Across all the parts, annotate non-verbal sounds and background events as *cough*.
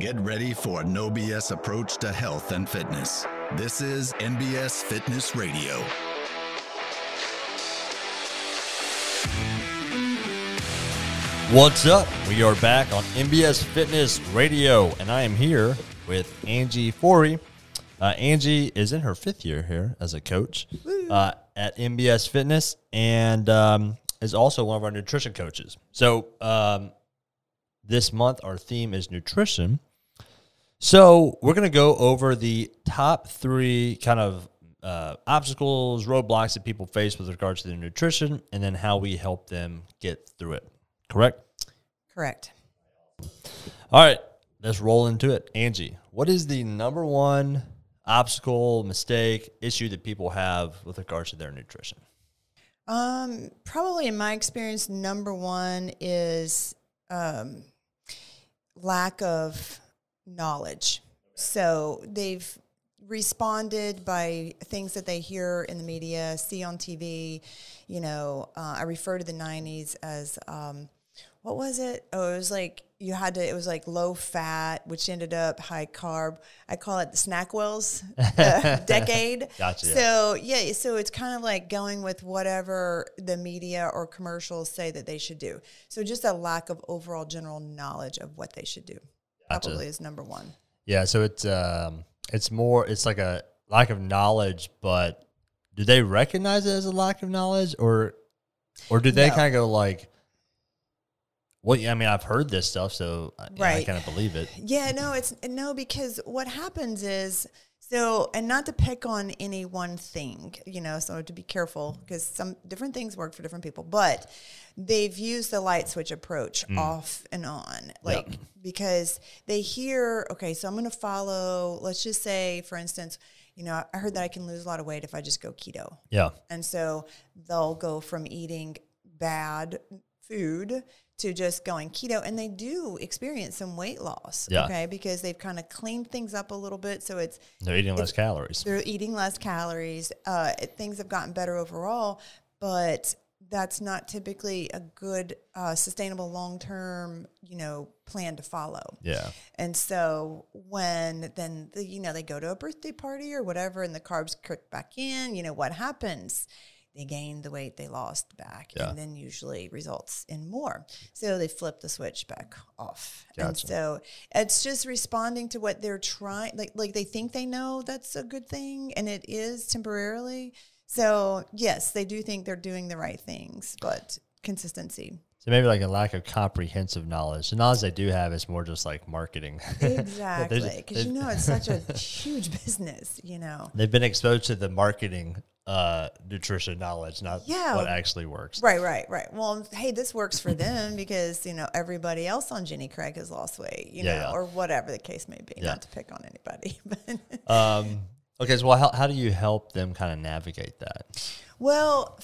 Get ready for a no BS approach to health and fitness. This is NBS Fitness Radio. What's up? We are back on NBS Fitness Radio, and I am here with Angie Forey. Uh, Angie is in her fifth year here as a coach uh, at NBS Fitness and um, is also one of our nutrition coaches. So, um, this month, our theme is nutrition. So, we're going to go over the top three kind of uh, obstacles, roadblocks that people face with regards to their nutrition, and then how we help them get through it. Correct? Correct. All right, let's roll into it. Angie, what is the number one obstacle, mistake, issue that people have with regards to their nutrition? Um, probably in my experience, number one is um, lack of knowledge. So they've responded by things that they hear in the media, see on TV. You know, uh, I refer to the 90s as um, what was it? Oh, it was like you had to. It was like low fat, which ended up high carb. I call it the Snackwells uh, *laughs* decade. Gotcha. So yeah, so it's kind of like going with whatever the media or commercials say that they should do. So just a lack of overall general knowledge of what they should do. Gotcha. Probably is number one. Yeah, so it's um, it's more it's like a lack of knowledge, but do they recognize it as a lack of knowledge, or or do they No. kind of go like, well, yeah, I mean, I've heard this stuff, so I- I kind of believe it. Yeah, no, it's no because what happens is so and not to pick on any one thing, you know, so to be careful because some different things work for different people, but they've used the light switch approach mm. off and on. Like because they hear, okay, so I'm going to follow, let's just say for instance, you know, I heard that I can lose a lot of weight if I just go keto. Yeah, And so they'll go from eating bad food to just going keto. And they do experience some weight loss. Yeah. Okay. Because they've kind of cleaned things up a little bit. So it's, they're eating less calories. they're eating less calories. Uh, things have gotten better overall, but that's not typically a good, uh, sustainable long term, you know, plan to follow. Yeah, And so when then the, you know they go to a birthday party or whatever, and the carbs kick back in, you know what happens? They gain the weight they lost back, Yeah. and then usually results in more. So they flip the switch back off, and so it's just responding to what they're trying. Like like they think they know that's a good thing, and it is temporarily. So yes, they do think they're doing the right things, but consistency. So maybe like a lack of comprehensive knowledge. The knowledge they do have is more just like marketing. *laughs* Exactly, because you know it's such a huge business. You know, They've been exposed to the marketing uh, nutrition knowledge, not Yeah. what actually works. Right, right, right. Well, hey, this works for them because you know everybody else on Jenny Craig has lost weight, you Yeah, know, yeah. or whatever the case may be. Not to pick on anybody, *laughs* but Um, okay, so well, how, how do you help them kind of navigate that? well,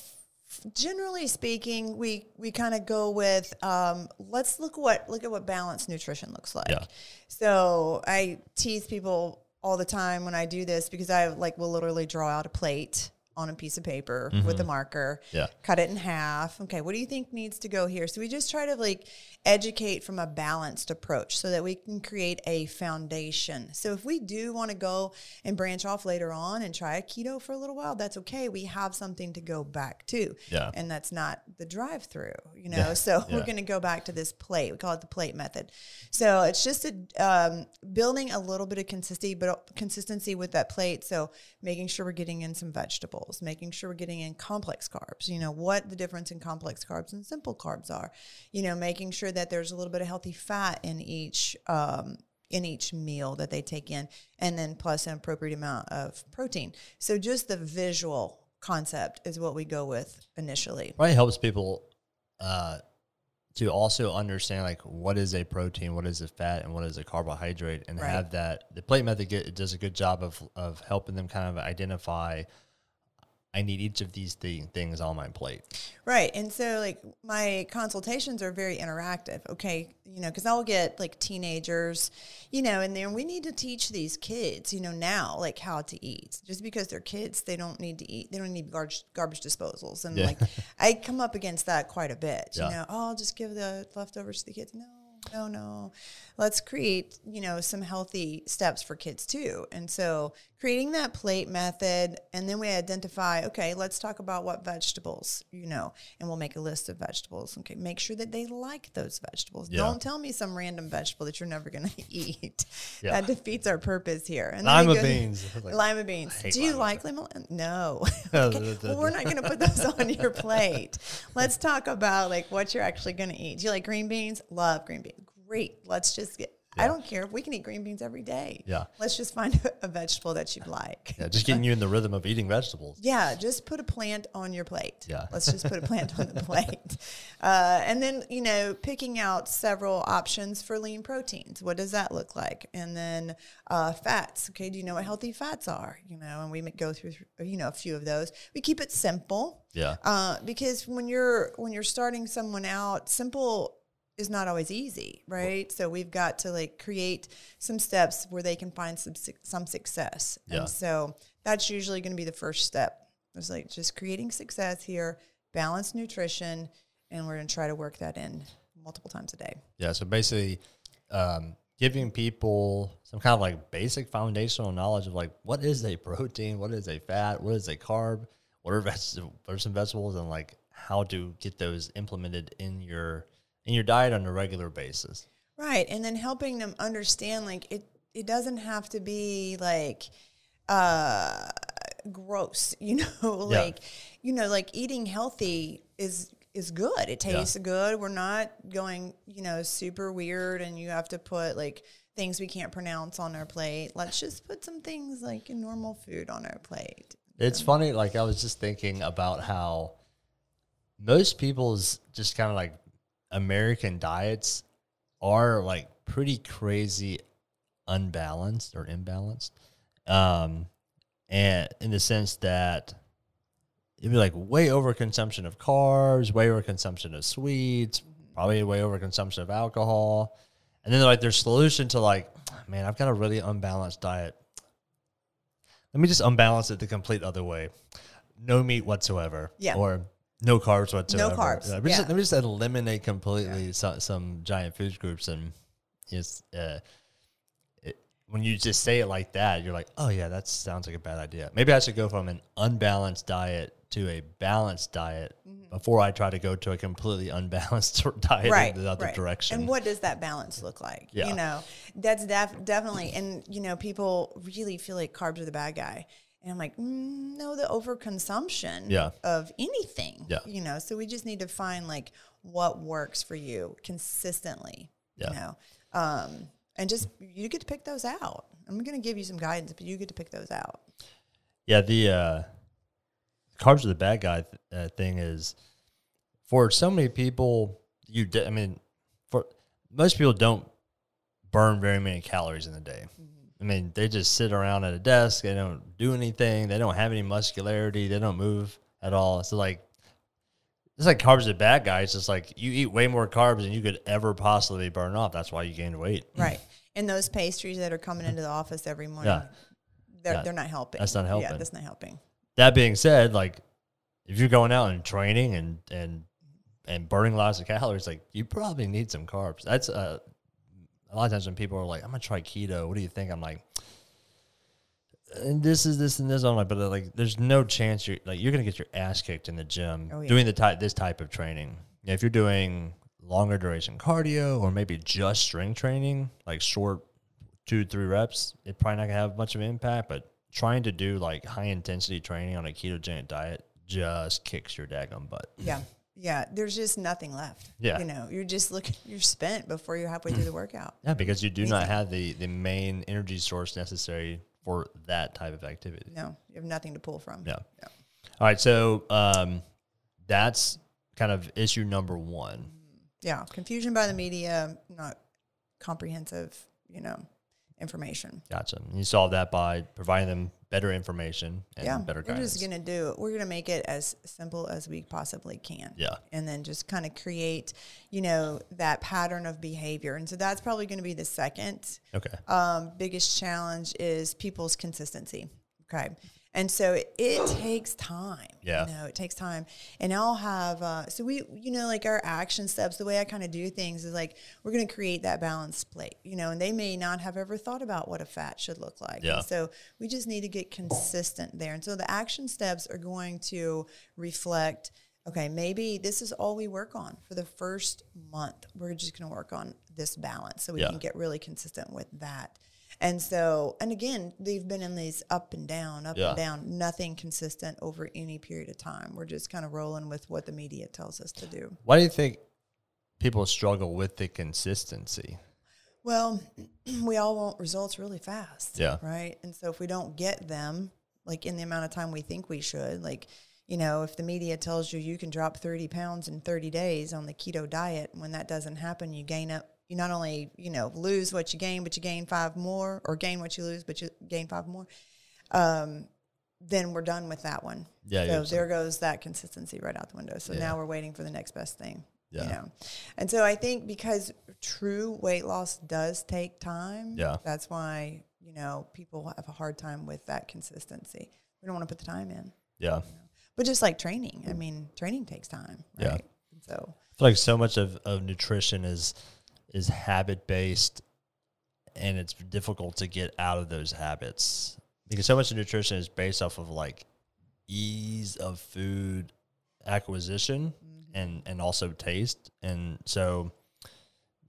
generally speaking, we we kind of go with um, let's look what look at what balanced nutrition looks like. Yeah. So I tease people all the time when I do this because I like will literally draw out a plate on a piece of paper with a marker. Mm-hmm. Yeah. cut it in half. Okay, what do you think needs to go here? So we just try to like educate from a balanced approach so that we can create a foundation. So if we do want to go and branch off later on and try a keto for a little while, that's okay. We have something to go back to. Yeah. And that's not the drive through, you know. Yeah, So yeah. we're going to go back to this plate. We call it the plate method. So it's just a um, building a little bit of consistency, but consistency with that plate. So making sure we're getting in some vegetables, making sure we're getting in complex carbs. You know what the difference in complex carbs and simple carbs are. You know, making sure that there's a little bit of healthy fat in each. Um, in each meal that they take in, and then plus an appropriate amount of protein. So, just the visual concept is what we go with initially. Probably helps people uh, to also understand like what is a protein, what is a fat, and what is a carbohydrate, and Right. have that. The plate method get, does a good job of of helping them kind of identify. I need each of these thi- things on my plate. Right. And so, like, my consultations are very interactive. Okay. You know, because I'll get like teenagers, you know, and then we need to teach these kids, you know, now, like how to eat. Just because they're kids, they don't need to eat, they don't need garbage, garbage disposals. And Yeah. like, *laughs* I come up against that quite a bit, Yeah. you know, oh, I'll just give the leftovers to the kids. No. no, no. Let's create, you know, some healthy steps for kids too. And so creating that plate method, and then we identify, okay, let's talk about what vegetables, you know, and we'll make a list of vegetables. Okay, make sure that they like those vegetables. Yeah. Don't tell me some random vegetable that you're never going *laughs* to eat. Yeah. That defeats our purpose here. And Lima go- beans. *laughs* Like, lima beans. Do you lima like lima? No. *laughs* okay. Well, we're not going to put those on your plate. Let's talk about like what you're actually going to eat. Do you like green beans? Love green beans. Great. Let's just get. I don't care. If we can eat green beans every day. Yeah. Let's just find *laughs* a vegetable that you'd like. yeah, just getting you in the rhythm of eating vegetables. Yeah, just put a plant on your plate. Yeah. Let's just put a plant on the plate. *laughs* Uh, and then, you know, picking out several options for lean proteins. What does that look like? And then uh, fats. Okay, do you know what healthy fats are? You know, and we go through, you know, a few of those. We keep it simple. Yeah. Uh, because when you're when you're starting someone out, simple is not always easy, right? So we've got to like create some steps where they can find some some success. Yeah. And so that's usually going to be the first step. It's like just creating success here, balanced nutrition, and we're going to try to work that in multiple times a day. Yeah. So basically, um, giving people some kind of like basic foundational knowledge of like what is a protein, what is a fat, what is a carb, what are veg- what are some vegetables, and like how to get those implemented in your in your diet on a regular basis. Right. And then helping them understand like it it doesn't have to be like uh gross, *laughs* you know, Yeah. like you know, like eating healthy is is good. It tastes good. We're not going, you know, super weird and you have to put like things we can't pronounce on our plate. Let's just put some things like normal food on our plate. It's funny, like I was just thinking about how most people's just kind of like American diets are like pretty crazy unbalanced or imbalanced. Um and in the sense that it'd be like way over consumption of carbs, way over consumption of sweets, probably way over consumption of alcohol. And then like their solution to like, *tsk* man, I've got a really unbalanced diet. Let me just unbalance it the complete other way. No meat whatsoever. Yeah. Or no carbs whatsoever. No carbs, Let me, just, let me just eliminate completely some, some giant food groups and just uh, it, when you just say it like that, you're like, oh yeah, that sounds like a bad idea. Maybe I should go from an unbalanced diet to a balanced diet before I try to go to a completely unbalanced *laughs* diet right, in the other right. direction. And what does that balance look like? Yeah. You know, that's def- definitely, and you know, people really feel like carbs are the bad guy. And I'm like, mm, no, the overconsumption Yeah. of anything. Yeah. You know, so we just need to find like what works for you consistently. Yeah. You know, um, and just you get to pick those out. I'm going to give you some guidance, but you get to pick those out. Yeah, the uh, carbs are the bad guy th- uh, thing is for so many people. You, de- I mean, for most people don't burn very many calories in a day. I mean, they just sit around at a desk. They don't do anything. They don't have any muscularity. They don't move at all. So like, it's like carbs are bad guys. It's just like you eat way more carbs than you could ever possibly burn off. That's why you gained weight. Right. And those pastries that are coming into the office every morning, Yeah. they're, Yeah. they're not helping. That's not helping. Yeah, that's not helping. that being said, like if you're going out and training and and and burning lots of calories, like you probably need some carbs. That's uh, a lot of times when people are like, "I'm gonna try keto," what do you think? I'm like, and this is this and this. I'm like, but uh, like, there's no chance you're like you're gonna get your ass kicked in the gym Oh, yeah. doing the type this type of training. If you're doing longer duration cardio or maybe just strength training, like short two three reps, it probably not gonna have much of an impact. But trying to do like high intensity training on a ketogenic diet just kicks your daggum butt. Yeah. Yeah. There's just nothing left. Yeah. You know, you're just looking, you're spent before you're halfway through the workout. Yeah, because you do not have the the main energy source necessary for that type of activity. No, you have nothing to pull from. Yeah. All right, so um, that's kind of issue number one. Yeah. Confusion by the media, not comprehensive, you know, information. Gotcha. And you solve that by providing them better information and yeah. better We're just going to do it. We're going to make it as simple as we possibly can. Yeah. And then just kind of create, you know, that pattern of behavior. And so that's probably going to be the second okay. um, biggest challenge is people's consistency. Okay. And so it, it takes time. Yeah. You know, it takes time. And I'll have, uh, so we, you know, like our action steps, the way I kind of do things is like, we're going to create that balanced plate, you know, and they may not have ever thought about what a fat should look like. Yeah. And so we just need to get consistent there. And so the action steps are going to reflect, okay, maybe this is all we work on for the first month. We're just going to work on this balance so we Yeah. can get really consistent with that. And so, and again, they've been in these up and down, up Yeah. and down, nothing consistent over any period of time. We're just kind of rolling with what the media tells us to do. Why do you think people struggle with the consistency? Well, *clears throat* we all want results really fast. Yeah. Right. And so if we don't get them, like in the amount of time we think we should, like, you know, if the media tells you you can drop 30 pounds in 30 days on the keto diet, when that doesn't happen, you gain up, you not only, you know, lose what you gain, but you gain five more, or gain what you lose, but you gain five more. Um, then we're done with that one. Yeah, So there goes that consistency right out the window. So Yeah. now we're waiting for the next best thing. Yeah. You know, and so I think because true weight loss does take time. Yeah. That's why you know people have a hard time with that consistency. We don't want to put the time in. Yeah. But just like training, I mean, training takes time, Yeah. right? And so I feel like so much of, of nutrition is is habit based and it's difficult to get out of those habits. Because so much of nutrition is based off of like ease of food acquisition and and also taste. And so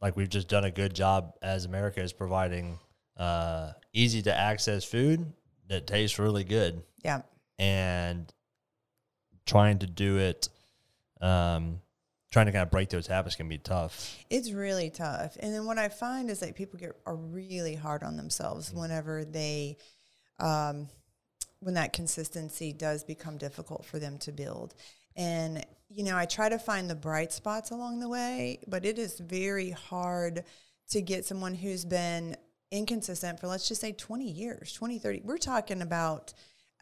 like we've just done a good job as america is providing uh easy to access food that tastes really good. Yeah, and trying to do it um trying to kind of break those habits can be tough it's really tough. And then what I find is that people get are really hard on themselves Mm. whenever they, um, when that consistency does become difficult for them to build. And you know, I try to find the bright spots along the way, but it is very hard to get someone who's been inconsistent for let's just say 20 years 20 30 we're talking about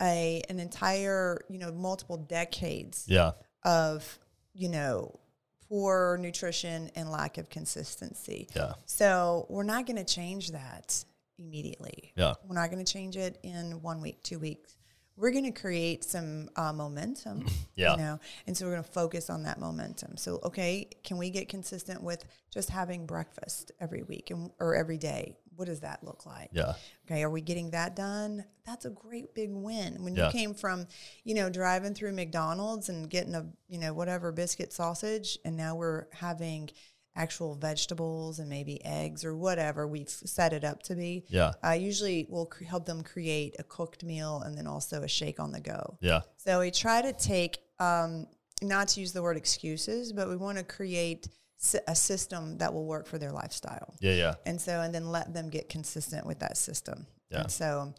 a an entire you know multiple decades yeah of you know poor nutrition and lack of consistency. yeah So we're not going to change that immediately. yeah We're not going to change it in one week, two weeks. We're going to create some uh, momentum. *laughs* Yeah. You know, and so we're going to focus on that momentum. So, okay, can we get consistent with just having breakfast every week and or every day? What does that look like? yeah Okay, are we getting that done? That's a great big win. When Yeah. you came from, you know, driving through McDonald's and getting a, you know, whatever biscuit sausage, and now we're having actual vegetables and maybe eggs or whatever we've set it up to be. yeah I usually will cr- help them create a cooked meal and then also a shake on the go. yeah So we try to take, um, not to use the word excuses, but we want to create s- a system that will work for their lifestyle yeah yeah and so and then let them get consistent with that system Yeah. and so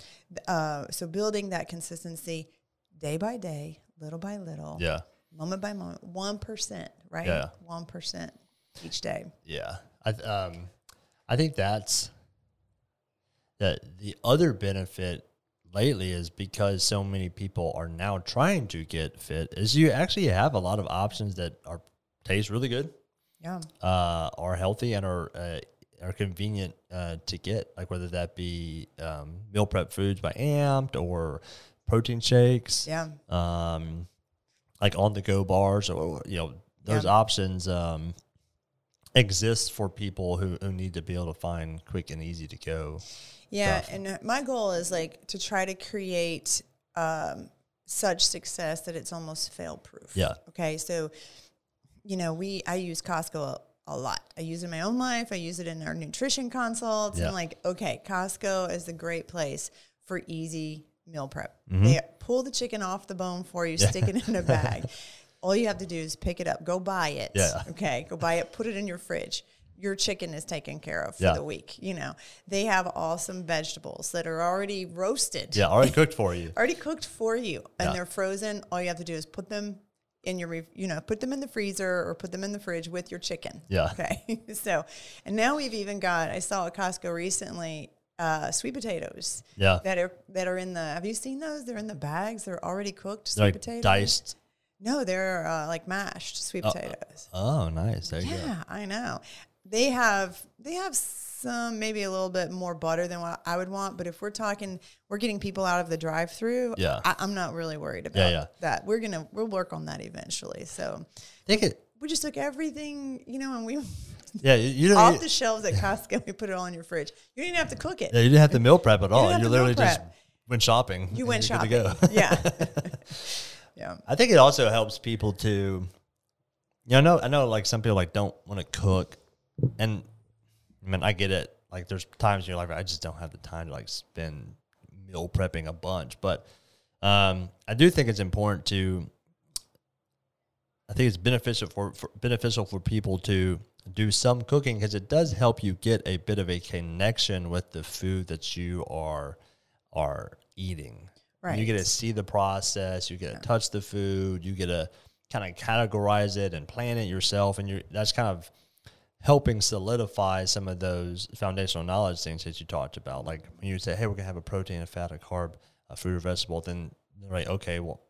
uh, so building that consistency day by day little by little yeah moment by moment 1% right Yeah. 1% each day Yeah, I um, I think that's that. The other benefit lately is because so many people are now trying to get fit. Is you actually have a lot of options that are taste really good, yeah uh, are healthy, and are uh, are convenient uh, to get. Like whether that be um, meal prep foods by Amped or protein shakes yeah um, like on the go bars or you know those Yeah. options um, exist for people who, who need to be able to find quick and easy to go. yeah stuff. and uh, my goal is like to try to create um, such success that it's almost fail proof Yeah. okay so you know we i use costco a, lot i use it in my own life i use it in our nutrition consults Yeah. and like okay costco is a great place for easy meal prep Mm-hmm. they pull the chicken off the bone for you stick it in a bag *laughs* all you have to do is pick it up go buy it Yeah. okay go buy it put it in your fridge your chicken is taken care of for Yeah. the week you know they have awesome vegetables that are already roasted Yeah, already cooked for *laughs* you. already cooked for you and Yeah. they're frozen all you have to do is put them in your you know put them in the freezer or put them in the fridge with your chicken Yeah. okay *laughs* so and now we've even got i saw at costco recently uh, sweet potatoes Yeah. that are that are in the have you seen those they're in the bags they're already cooked sweet like potatoes diced. No they're uh, like mashed sweet potatoes Oh, nice. There you go. yeah, I know. they have they have some maybe a little bit more butter than what I would want. But if we're talking, we're getting people out of the drive-through. Yeah. I, I'm not really worried about Yeah, yeah. that. We're gonna we'll work on that eventually. So They could, we just took everything, you know, and we *laughs* yeah, you, you don't. off need- the shelves at *laughs* Costco. We put it all in your fridge. You didn't have to cook it. yeah, you didn't have to meal prep at all. have You literally just went shopping. You went shopping. to go. yeah. *laughs* yeah. I think it also helps people to, you know, I know, like some people like don't want to cook, and I mean I get it. Like there's times in your life I just don't have the time to like spend meal prepping a bunch, but um, I do think it's important to. I think it's beneficial for, for beneficial for people to do some cooking because it does help you get a bit of a connection with the food that you are are eating. You get to see the process. You get to touch the food. You get to kind of categorize it and plan it yourself, and you're that's kind of helping solidify some of those foundational knowledge things that you talked about. Like when you say, "Hey, we're gonna have a protein, a fat, a carb, a fruit or vegetable," then they're like, "Okay, well,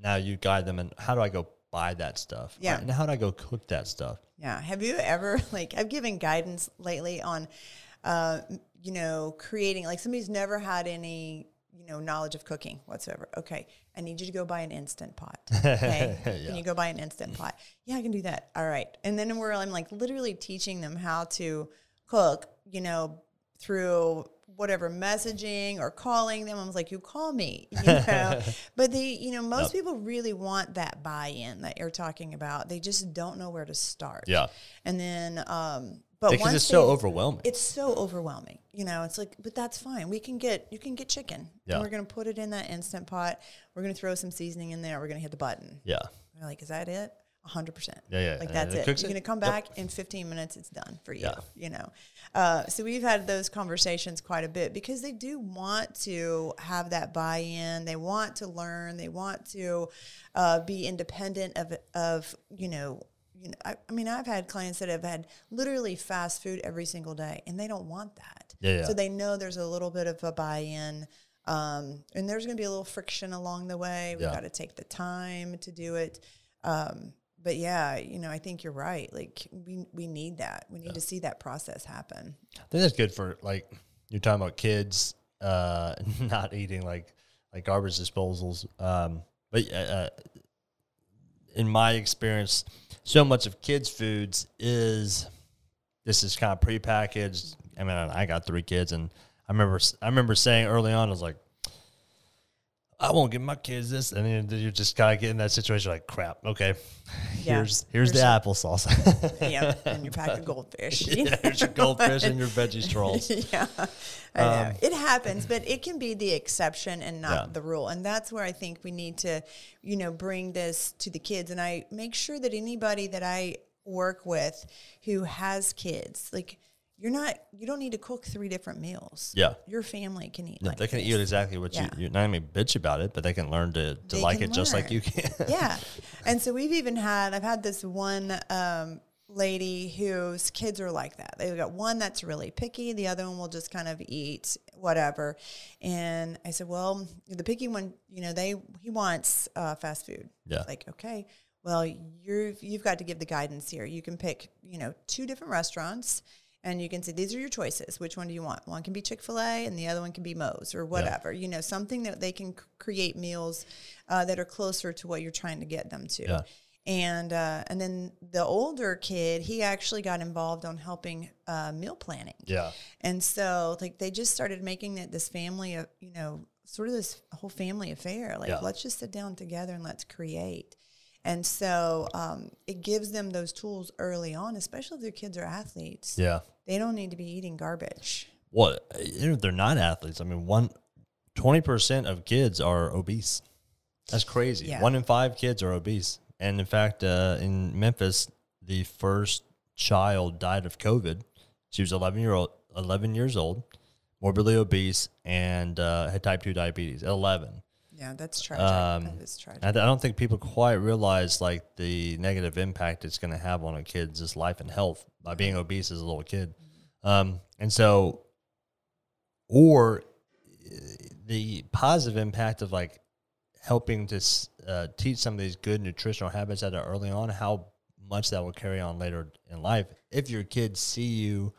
now you guide them, and how do I go buy that stuff? Yeah. and how do I go cook that stuff? Yeah. Have you ever *laughs* like I've given guidance lately on uh you know creating like somebody's never had any you know knowledge of cooking whatsoever. Okay. I need you to go buy an instant pot. *laughs* Okay. Can you go buy an instant pot? Yeah, I can do that. All right. And then where I'm like literally teaching them how to cook, you know, through whatever messaging or calling them. I was like, you call me, *laughs* you know. *laughs* but they, you know, most people really want that buy-in that you're talking about. They just don't know where to start. Yeah. And then, um, but Because it's so overwhelming. It's so overwhelming. You know, it's like, but that's fine. We can get, you can get chicken. Yeah. And we're going to put it in that instant pot. We're going to throw some seasoning in there. We're going to hit the button. yeah, We're like, is that it? A hundred percent. Yeah, yeah, Like that's it it. You're gonna come Yep. back in 15 minutes. It's done for you. Yeah. You know. Uh, so we've had those conversations quite a bit because they do want to have that buy-in. They want to learn. They want to uh, be independent of of you know. You know, I, I mean, I've had clients that have had literally fast food every single day, and they don't want that. Yeah, yeah. So they know there's a little bit of a buy-in, um, and there's going to be a little friction along the way. We've Yeah. got to take the time to do it. Um, but yeah, you know, I think you're right. Like we we need that. We need to see that process happen. I think that's good for like you're talking about kids uh, *laughs* not eating like like garbage disposals. Um, but uh, uh, in my experience, so much of kids' foods is this is kind of prepackaged. I mean, I got three kids, and I remember I remember saying early on, I was like. I won't give my kids this, and then you just kind of get in that situation like, crap. Okay, Yeah. here's here's Here's the applesauce. *laughs* yeah, and your pack of goldfish. *laughs* yeah, here's your goldfish and your veggie straws. *laughs* yeah, I know. it happens, but it can be the exception and not Um, Yeah. the rule. And that's where I think we need to, you know, bring this to the kids. And I make sure that anybody that I work with who has kids, like you're not, you don't need to cook three different meals. Yeah. your family can eat. Yeah, like they can this. eat exactly what Yeah. you. You're not even bitch about it, but they can learn to, to They like it just like you can. *laughs* yeah. And so we've even had, I've had this one um, lady whose kids are like that. They've got one that's really picky, the other one will just kind of eat whatever. And I said, well, the picky one, you know, they he wants uh, fast food. Yeah. Like, okay, well, you're you've got to give the guidance here. You can pick, you know, two different restaurants. And you can say these are your choices. Which one do you want? One can be Chick Fil A, and the other one can be Moe's or whatever. You know, something that they can create meals uh, that are closer to what you're trying to get them to. Yeah. And uh, and then the older kid, he actually got involved on helping uh, meal planning. yeah, And so like they just started making it this family of you know sort of this whole family affair. Like Yeah. let's just sit down together and let's create. And so um, it gives them those tools early on, especially if their kids are athletes. yeah. They don't need to be eating garbage. Well, they're not athletes, I mean, one 20 percent of kids are obese. That's crazy. Yeah. One in five kids are obese, and in fact, uh, in Memphis, the first child died of COVID. She was 11 year old, 11 years old, morbidly obese, and uh, had type two diabetes. at 11. Yeah, that's tragic. Um, that is tragic. I, I don't think people quite realize like the negative impact it's going to have on a kid's just life and health by being obese as a little kid. Um, and so, or uh, the positive impact of like helping to uh, teach some of these good nutritional habits at a early on, how much that will carry on later in life if your kids see you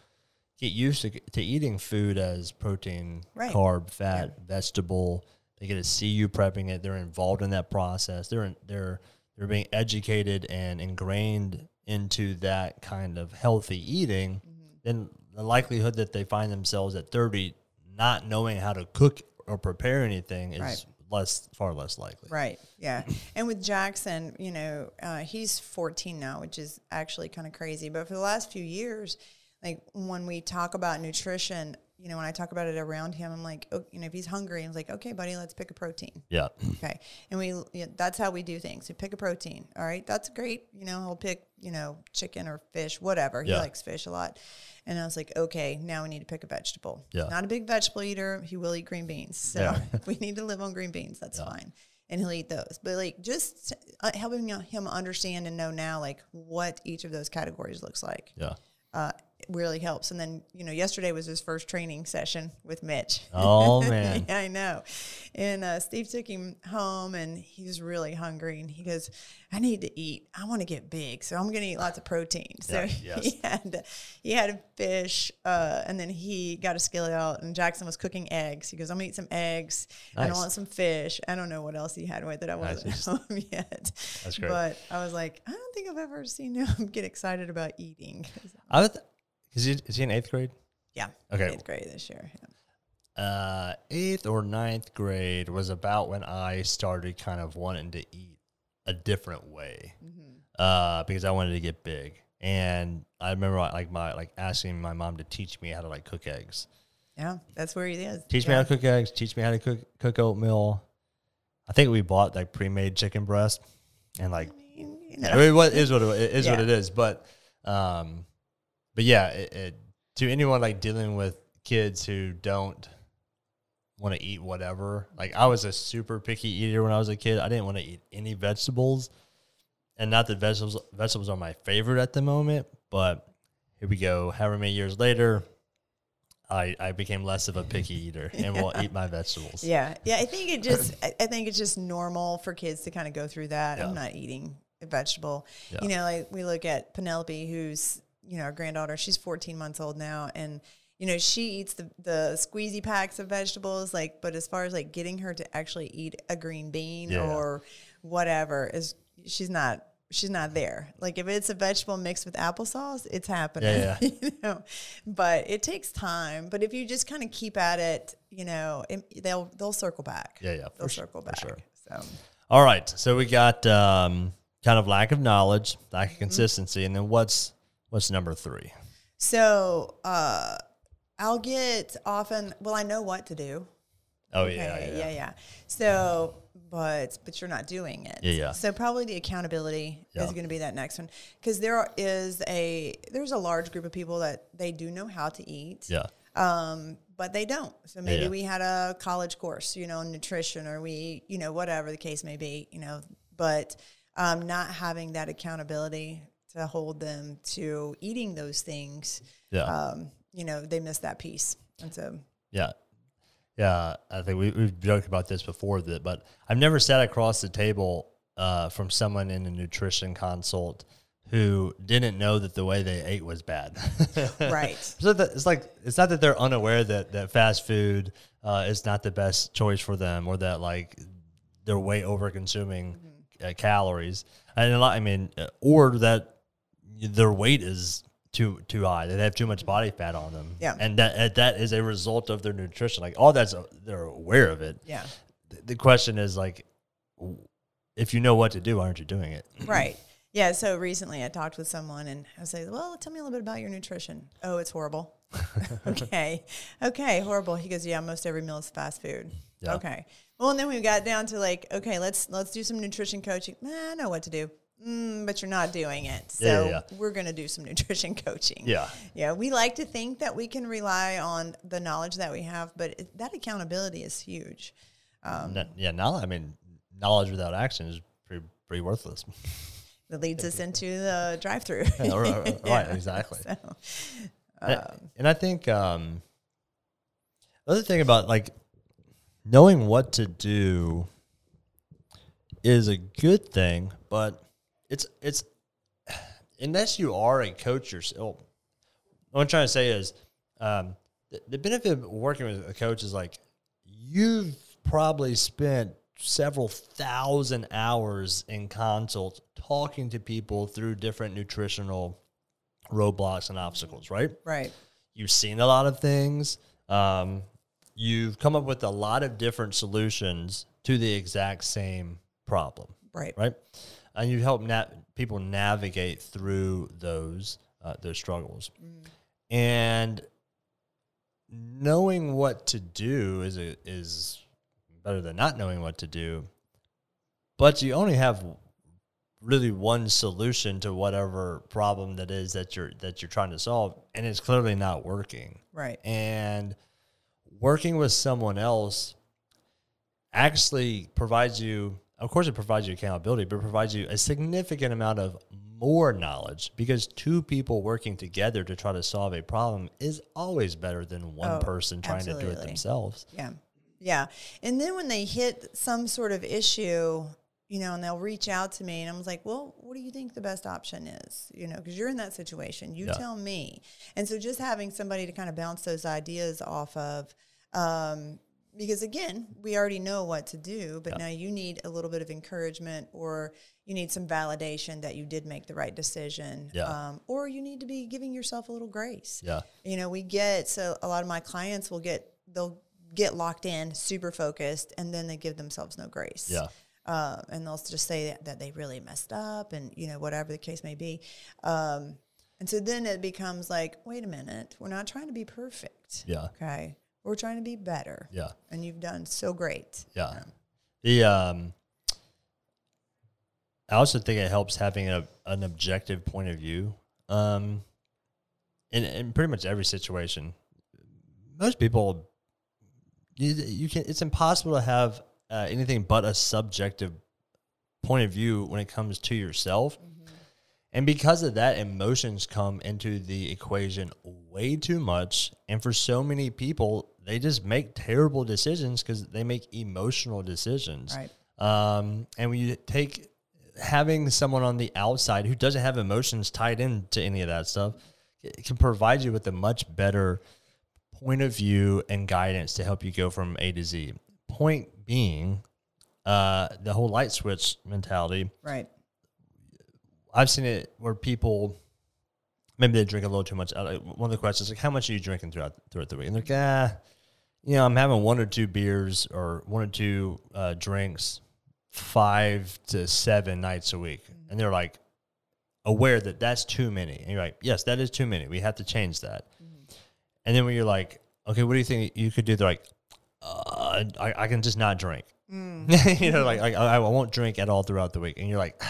get used to, to eating food as protein, Right. carb, fat, vegetable. They get to see you prepping it. They're involved in that process. They're in, they're they're being educated and ingrained into that kind of healthy eating. Mm-hmm. Then the likelihood that they find themselves at thirty not knowing how to cook or prepare anything is Right. less far less likely. Right. Yeah. and with Jackson, you know, uh, he's 14 now, which is actually kind of crazy. But for the last few years, like when we talk about nutrition, you know, when I talk about it around him, I'm like, oh, you know, if he's hungry, I'm like, okay, buddy, let's pick a protein. Yeah. Okay. And we, yeah, that's how we do things. We pick a protein. All right. That's great. You know, he'll pick, you know, chicken or fish, whatever. He likes fish a lot. And I was like, okay, now we need to pick a vegetable. Yeah. Not a big vegetable eater. He will eat green beans. So Yeah. *laughs* we need to live on green beans. That's fine. And he'll eat those. But like just uh, helping him understand and know now like what each of those categories looks like Yeah. uh, really helps. And then, you know, yesterday was his first training session with Mitch. Oh *laughs* man. yeah, I know. And uh, Steve took him home and he was really hungry. And he goes, I need to eat. I want to get big. So I'm going to eat lots of protein. *laughs* So Yeah, *laughs* yes. he, had, he had fish uh, and then he got a skillet out and Jackson was cooking eggs. He goes, I'm going to eat some eggs and I Nice. want some fish. I don't know what else he had with it. I wasn't Nice. home yet. That's great. But I was like, I don't think I've ever seen him get excited about eating. I would. Th- is he is he in eighth grade? Yeah. Okay. Eighth grade this year. Yeah. uh, eighth or ninth grade was about when I started kind of wanting to eat a different way uh, because I wanted to get big. And I remember like my like asking my mom to teach me how to like cook eggs. Yeah, that's where he is. Teach me how to cook eggs. Teach me how to cook cook oatmeal. I think we bought like pre-made chicken breast and like I mean, you know. I mean, what is what it it is what it is. But um, but yeah, it, it, to anyone like dealing with kids who don't want to eat whatever. Like I was a super picky eater when I was a kid. I didn't want to eat any vegetables, and not that vegetables vegetables are my favorite at the moment. But here we go. However many years later. I, I became less of a picky eater and will *laughs* eat my vegetables. Yeah, yeah. I think it just, I I think it's just normal for kids to kind of go through that. Yeah. I'm not eating a vegetable. Yeah. You know, like we look at Penelope, who's you know our granddaughter. She's 14 months old now, and you know she eats the the squeezy packs of vegetables. Like, but as far as like getting her to actually eat a green bean Yeah. or whatever is, she's not. She's not there. Like if it's a vegetable mixed with applesauce, it's happening. Yeah, *laughs* you know, but it takes time. But if you just kind of keep at it, you know, it, they'll they'll circle back. Yeah, yeah, they'll for sure, circle back. sure. So All right. So we got um, kind of lack of knowledge, lack Mm-hmm. of consistency, and then what's what's number three? so uh, I'll get often. Well, I know what to do. Oh Okay, yeah, yeah, yeah, yeah. So, but but you're not doing it. Yeah, yeah. So probably the accountability Yeah. is going to be that next one because there is a there's a large group of people that they do know how to eat. yeah, um, but they don't. So maybe Yeah. we had a college course, you know, in nutrition, or we, you know, whatever the case may be, you know, but um, not having that accountability to hold them to eating those things, yeah, um, you know, they miss that piece, and so yeah, yeah. I think we, we've joked about this before, that but I've never sat across the table uh, from someone in a nutrition consult who didn't know that the way they ate was bad. *laughs* right, so that it's like it's not that they're unaware that that fast food uh, is not the best choice for them, or that like they're way over consuming Mm-hmm. uh, calories, and a lot. I mean, uh, or that their weight is too too high. They have too much body fat on them. Yeah. and that that is a result of their nutrition. Like all that's they're aware of it. yeah, The, the question is like, if you know what to do, aren't you doing it? *clears throat* right. Yeah, so recently I talked with someone and I was like, well, tell me a little bit about your nutrition. Oh, it's horrible. *laughs* *laughs* okay. Okay, horrible. He goes, yeah, most every meal is fast food. Yeah. Okay. Well, and then we got down to like, okay, let's let's do some nutrition coaching. Nah, I know what to do. Mm, but you're not doing it. So Yeah, yeah, yeah. we're going to do some *laughs* nutrition coaching. Yeah. Yeah, we like to think that we can rely on the knowledge that we have, but it, that accountability is huge. Um, yeah, now I mean, knowledge without action is pretty pretty worthless. *laughs* that leads us into the drive-through. *laughs* Yeah, right, right, exactly. So, and, and I think um, the other thing about like knowing what to do is a good thing, but it's it's *sighs* unless you are a coach yourself, what I'm trying to say is um, the, the benefit of working with a coach is like you've probably spent several thousand hours in consults talking to people through different nutritional roadblocks and obstacles, right? Right. You've seen a lot of things. Um, you've come up with a lot of different solutions to the exact same problem, Right. right? And you help na- people navigate through those uh, those struggles, and knowing what to do is a, is better than not knowing what to do. But you only have really one solution to whatever problem that is that you're that you're trying to solve, and it's clearly not working. Right. And working with someone else actually provides you, of course, it provides you accountability, but it provides you a significant amount of more knowledge because two people working together to try to solve a problem is always better than one Oh, person trying to do it themselves. Yeah. Yeah. And then when they hit some sort of issue, you know, and they'll reach out to me and I'm like, well, what do you think the best option is? You know, because you're in that situation. You Yeah. tell me. And so just having somebody to kind of bounce those ideas off of, um, because again, we already know what to do, but now you need a little bit of encouragement or you need some validation that you did make the right decision. Yeah. Um, or you need to be giving yourself a little grace Yeah. you know we get so a lot of my clients will get they'll get locked in super focused and then they give themselves no grace Yeah. uh, and they'll just say that, that they really messed up and you know whatever the case may be um, and so then it becomes like wait a minute we're not trying to be perfect Yeah. okay we're trying to be better Yeah. and you've done so great Yeah. The um I also think it helps having a, an objective point of view. Um in, in pretty much every situation. Most people you, you can it's impossible to have uh, anything but a subjective point of view when it comes to yourself. And because of that, emotions come into the equation way too much. And for so many people, they just make terrible decisions because they make emotional decisions. right Um, and when you take having someone on the outside who doesn't have emotions tied into any of that stuff, it can provide you with a much better point of view and guidance to help you go from A to Z. Point being, uh, the whole light switch mentality. right I've seen it where people maybe they drink a little too much. Uh, One of the questions is like, "How much are you drinking throughout throughout the week?" And they're like, "Ah, you know, I'm having one or two beers or one or two uh, drinks, five to seven nights a week," and they're like aware that that's too many. And you're like, "Yes, that is too many. We have to change that." And then when you're like, "Okay, what do you think you could do?" They're like, uh, I, "I can just not drink." *laughs* you know, like, like I, I won't drink at all throughout the week, and you're like.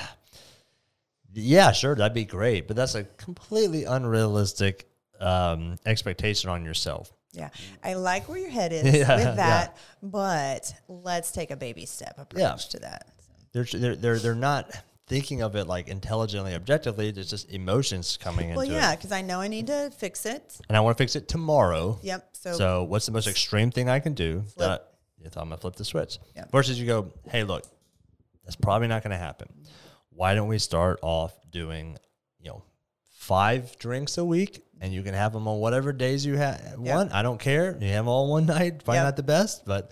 Yeah, sure, that'd be great, but that's a completely unrealistic um, expectation on yourself. yeah i like where your head is *laughs* Yeah, with that but let's take a baby step approach Yeah. to that They're they're they're, they're not thinking of it like intelligently, objectively. There's just emotions coming into it. well yeah because i know i need to fix it and I want to fix it tomorrow. yep so, So, what's the most extreme thing I can do? Flip. That if I'm gonna flip the switch. Yep. Versus you go, hey, look, that's probably not gonna happen. Why don't we start off doing, you know, five drinks a week, and you can have them on whatever days you have want. I don't care. You have all one *laughs* night. Probably Yep. not the best, but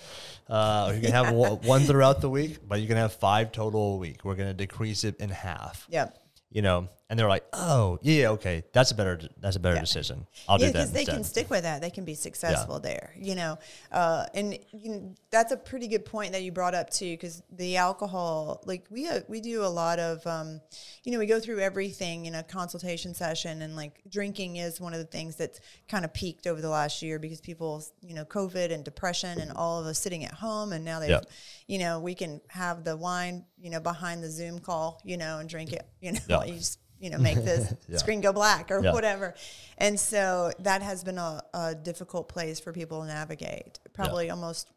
uh, you can have one, one throughout the *laughs* week. But you can have five total a week. We're gonna decrease it in half. yep You know, and they're like, oh yeah, okay, that's a better that's a better decision. I'll yeah, do that because they can stick with that. They can be successful there, you know. Uh, and you know, that's a pretty good point that you brought up too, because the alcohol, like we uh, we do a lot of, um, you know, we go through everything in a consultation session, and like drinking is one of the things that's kind of peaked over the last year because people, you know, COVID and depression, and all of us sitting at home, and now Yeah. you know, we can have the wine, you know, behind the Zoom call, you know, and drink it, you know, Yeah. *laughs* you just you know make the *laughs* Yeah. screen go black or Yeah. whatever. And so that has been a, a difficult place for people to navigate. Probably almost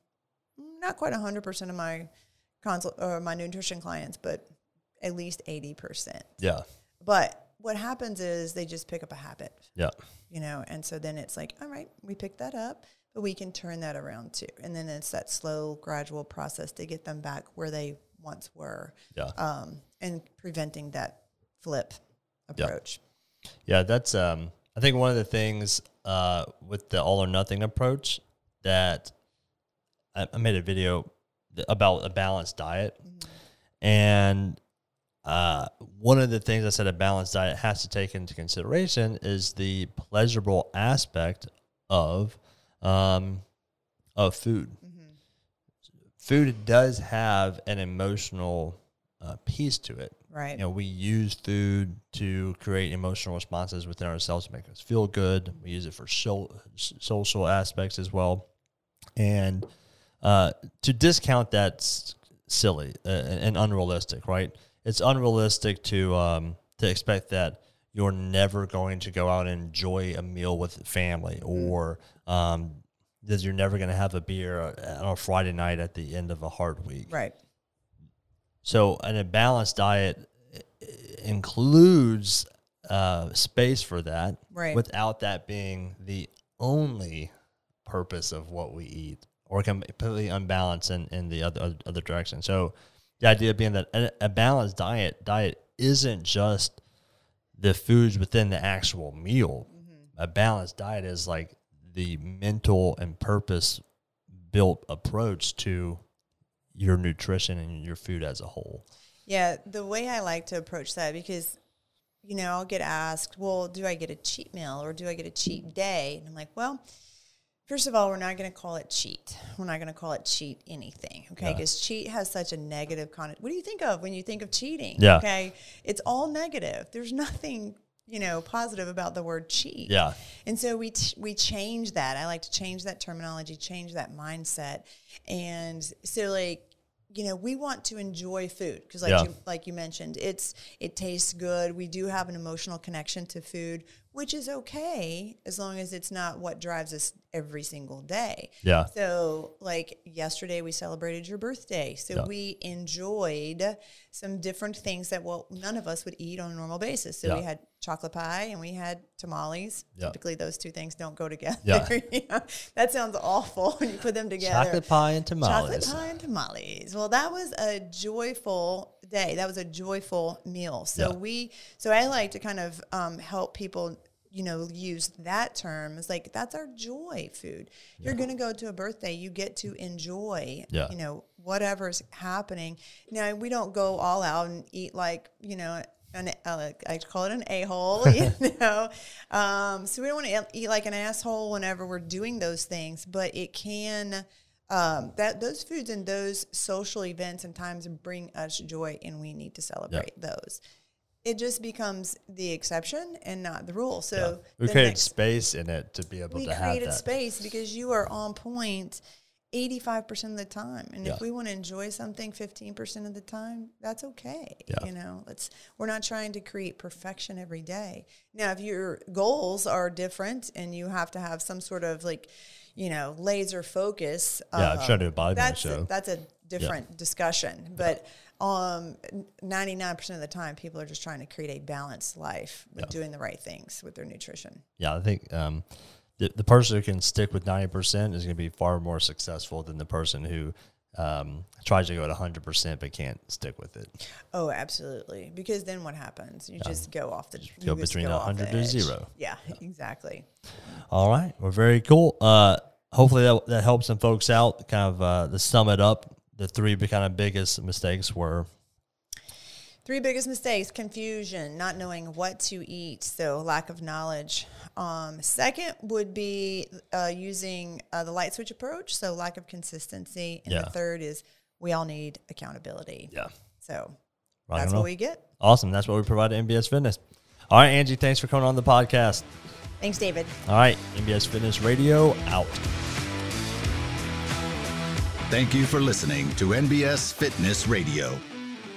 not quite 100% of my consult or my nutrition clients but at least 80% yeah, but what happens is they just pick up a habit. Yeah, you know and so then it's like all right we picked that up but we can turn that around too. And then it's that slow gradual process to get them back where they once were yeah. um, and preventing that flip approach. Yeah, that's um I think one of the things uh with the all or nothing approach that I, I made a video about a balanced diet and uh one of the things I said a balanced diet has to take into consideration is the pleasurable aspect of um of food. Food does have an emotional uh, piece to it Right. you know, we use food to create emotional responses within ourselves to make us feel good. We use it for so, social aspects as well. And uh, to discount that's silly uh, and unrealistic, right? It's unrealistic to um, to expect that you're never going to go out and enjoy a meal with family, or um, that you're never going to have a beer on a Friday night at the end of a hard week. right. So, and a balanced diet includes uh, space for that, Right. Without that being the only purpose of what we eat, or completely unbalanced in, in the other other- direction. So, the idea being that a, a balanced diet diet isn't just the foods within the actual meal. A balanced diet is like the mental and purpose built approach to your nutrition and your food as a whole. Yeah, the way I like to approach that because you know, I'll get asked, "Well, do I get a cheat meal or do I get a cheat day?" And I'm like, "Well, first of all, we're not going to call it cheat. We're not going to call it cheat anything, okay? Yeah. Because cheat has such a negative connotation. What do you think of when you think of cheating? Yeah. Okay, it's all negative. There's nothing you know positive about the word cheat. Yeah. And so we we change that. I like to change that terminology, change that mindset, and so like you know we want to enjoy food because like Yeah. you like you mentioned, it's it tastes good. We do have an emotional connection to food, which is okay as long as it's not what drives us every single day. Yeah. So, like yesterday, we celebrated your birthday. So, Yeah. we enjoyed some different things that, well, none of us would eat on a normal basis. So, we had chocolate pie and we had tamales. Yeah. Typically, those two things don't go together. Yeah. *laughs* Yeah. That sounds awful when you put them together. Chocolate pie and tamales. Chocolate pie and tamales. Well, that was a joyful day. That was a joyful meal. So Yeah. we, so I like to kind of um, help people, you know, use that term. It's like that's our joy food. You're going to go to a birthday, you get to enjoy, Yeah. you know, whatever's happening. Now we don't go all out and eat like, you know. An, uh, I call it an a hole, *laughs* you know. Um, so we don't want to eat like an asshole whenever we're doing those things, but it can um, that those foods and those social events and times bring us joy, and we need to celebrate those. It just becomes the exception and not the rule. So we created next- space in it to be able we to have it. We created space because you are on point 85% of the time. And Yeah. if we want to enjoy something 15% of the time that's okay Yeah. you know? Let's we're not trying to create perfection every day. Now if your goals are different and you have to have some sort of like you know laser focus Yeah, I'm uh, trying to do a body mass that's show. A, that's a different discussion. But um 99% of the time people are just trying to create a balanced life with doing the right things with their nutrition. Yeah, I think um, the, the person who can stick with 90% is going to be far more successful than the person who um, tries to go at 100% but can't stick with it. Oh, absolutely. Because then what happens? You just go off the you go between off 100 the to edge. zero. Yeah, exactly. All right. Well, very cool. Uh, hopefully that, that helps some folks out. Kind of uh, to sum it up, the three kind of biggest mistakes were Three biggest mistakes: confusion, not knowing what to eat, so lack of knowledge. Um, second would be uh, using uh, the light switch approach, so lack of consistency. And Yeah. the third is we all need accountability. yeah. So Rock that's what we get. Awesome. That's what we provide at MBS Fitness. All right, Angie, thanks for coming on the podcast. Thanks, David. All right, MBS Fitness Radio out. Thank you for listening to NBS Fitness Radio.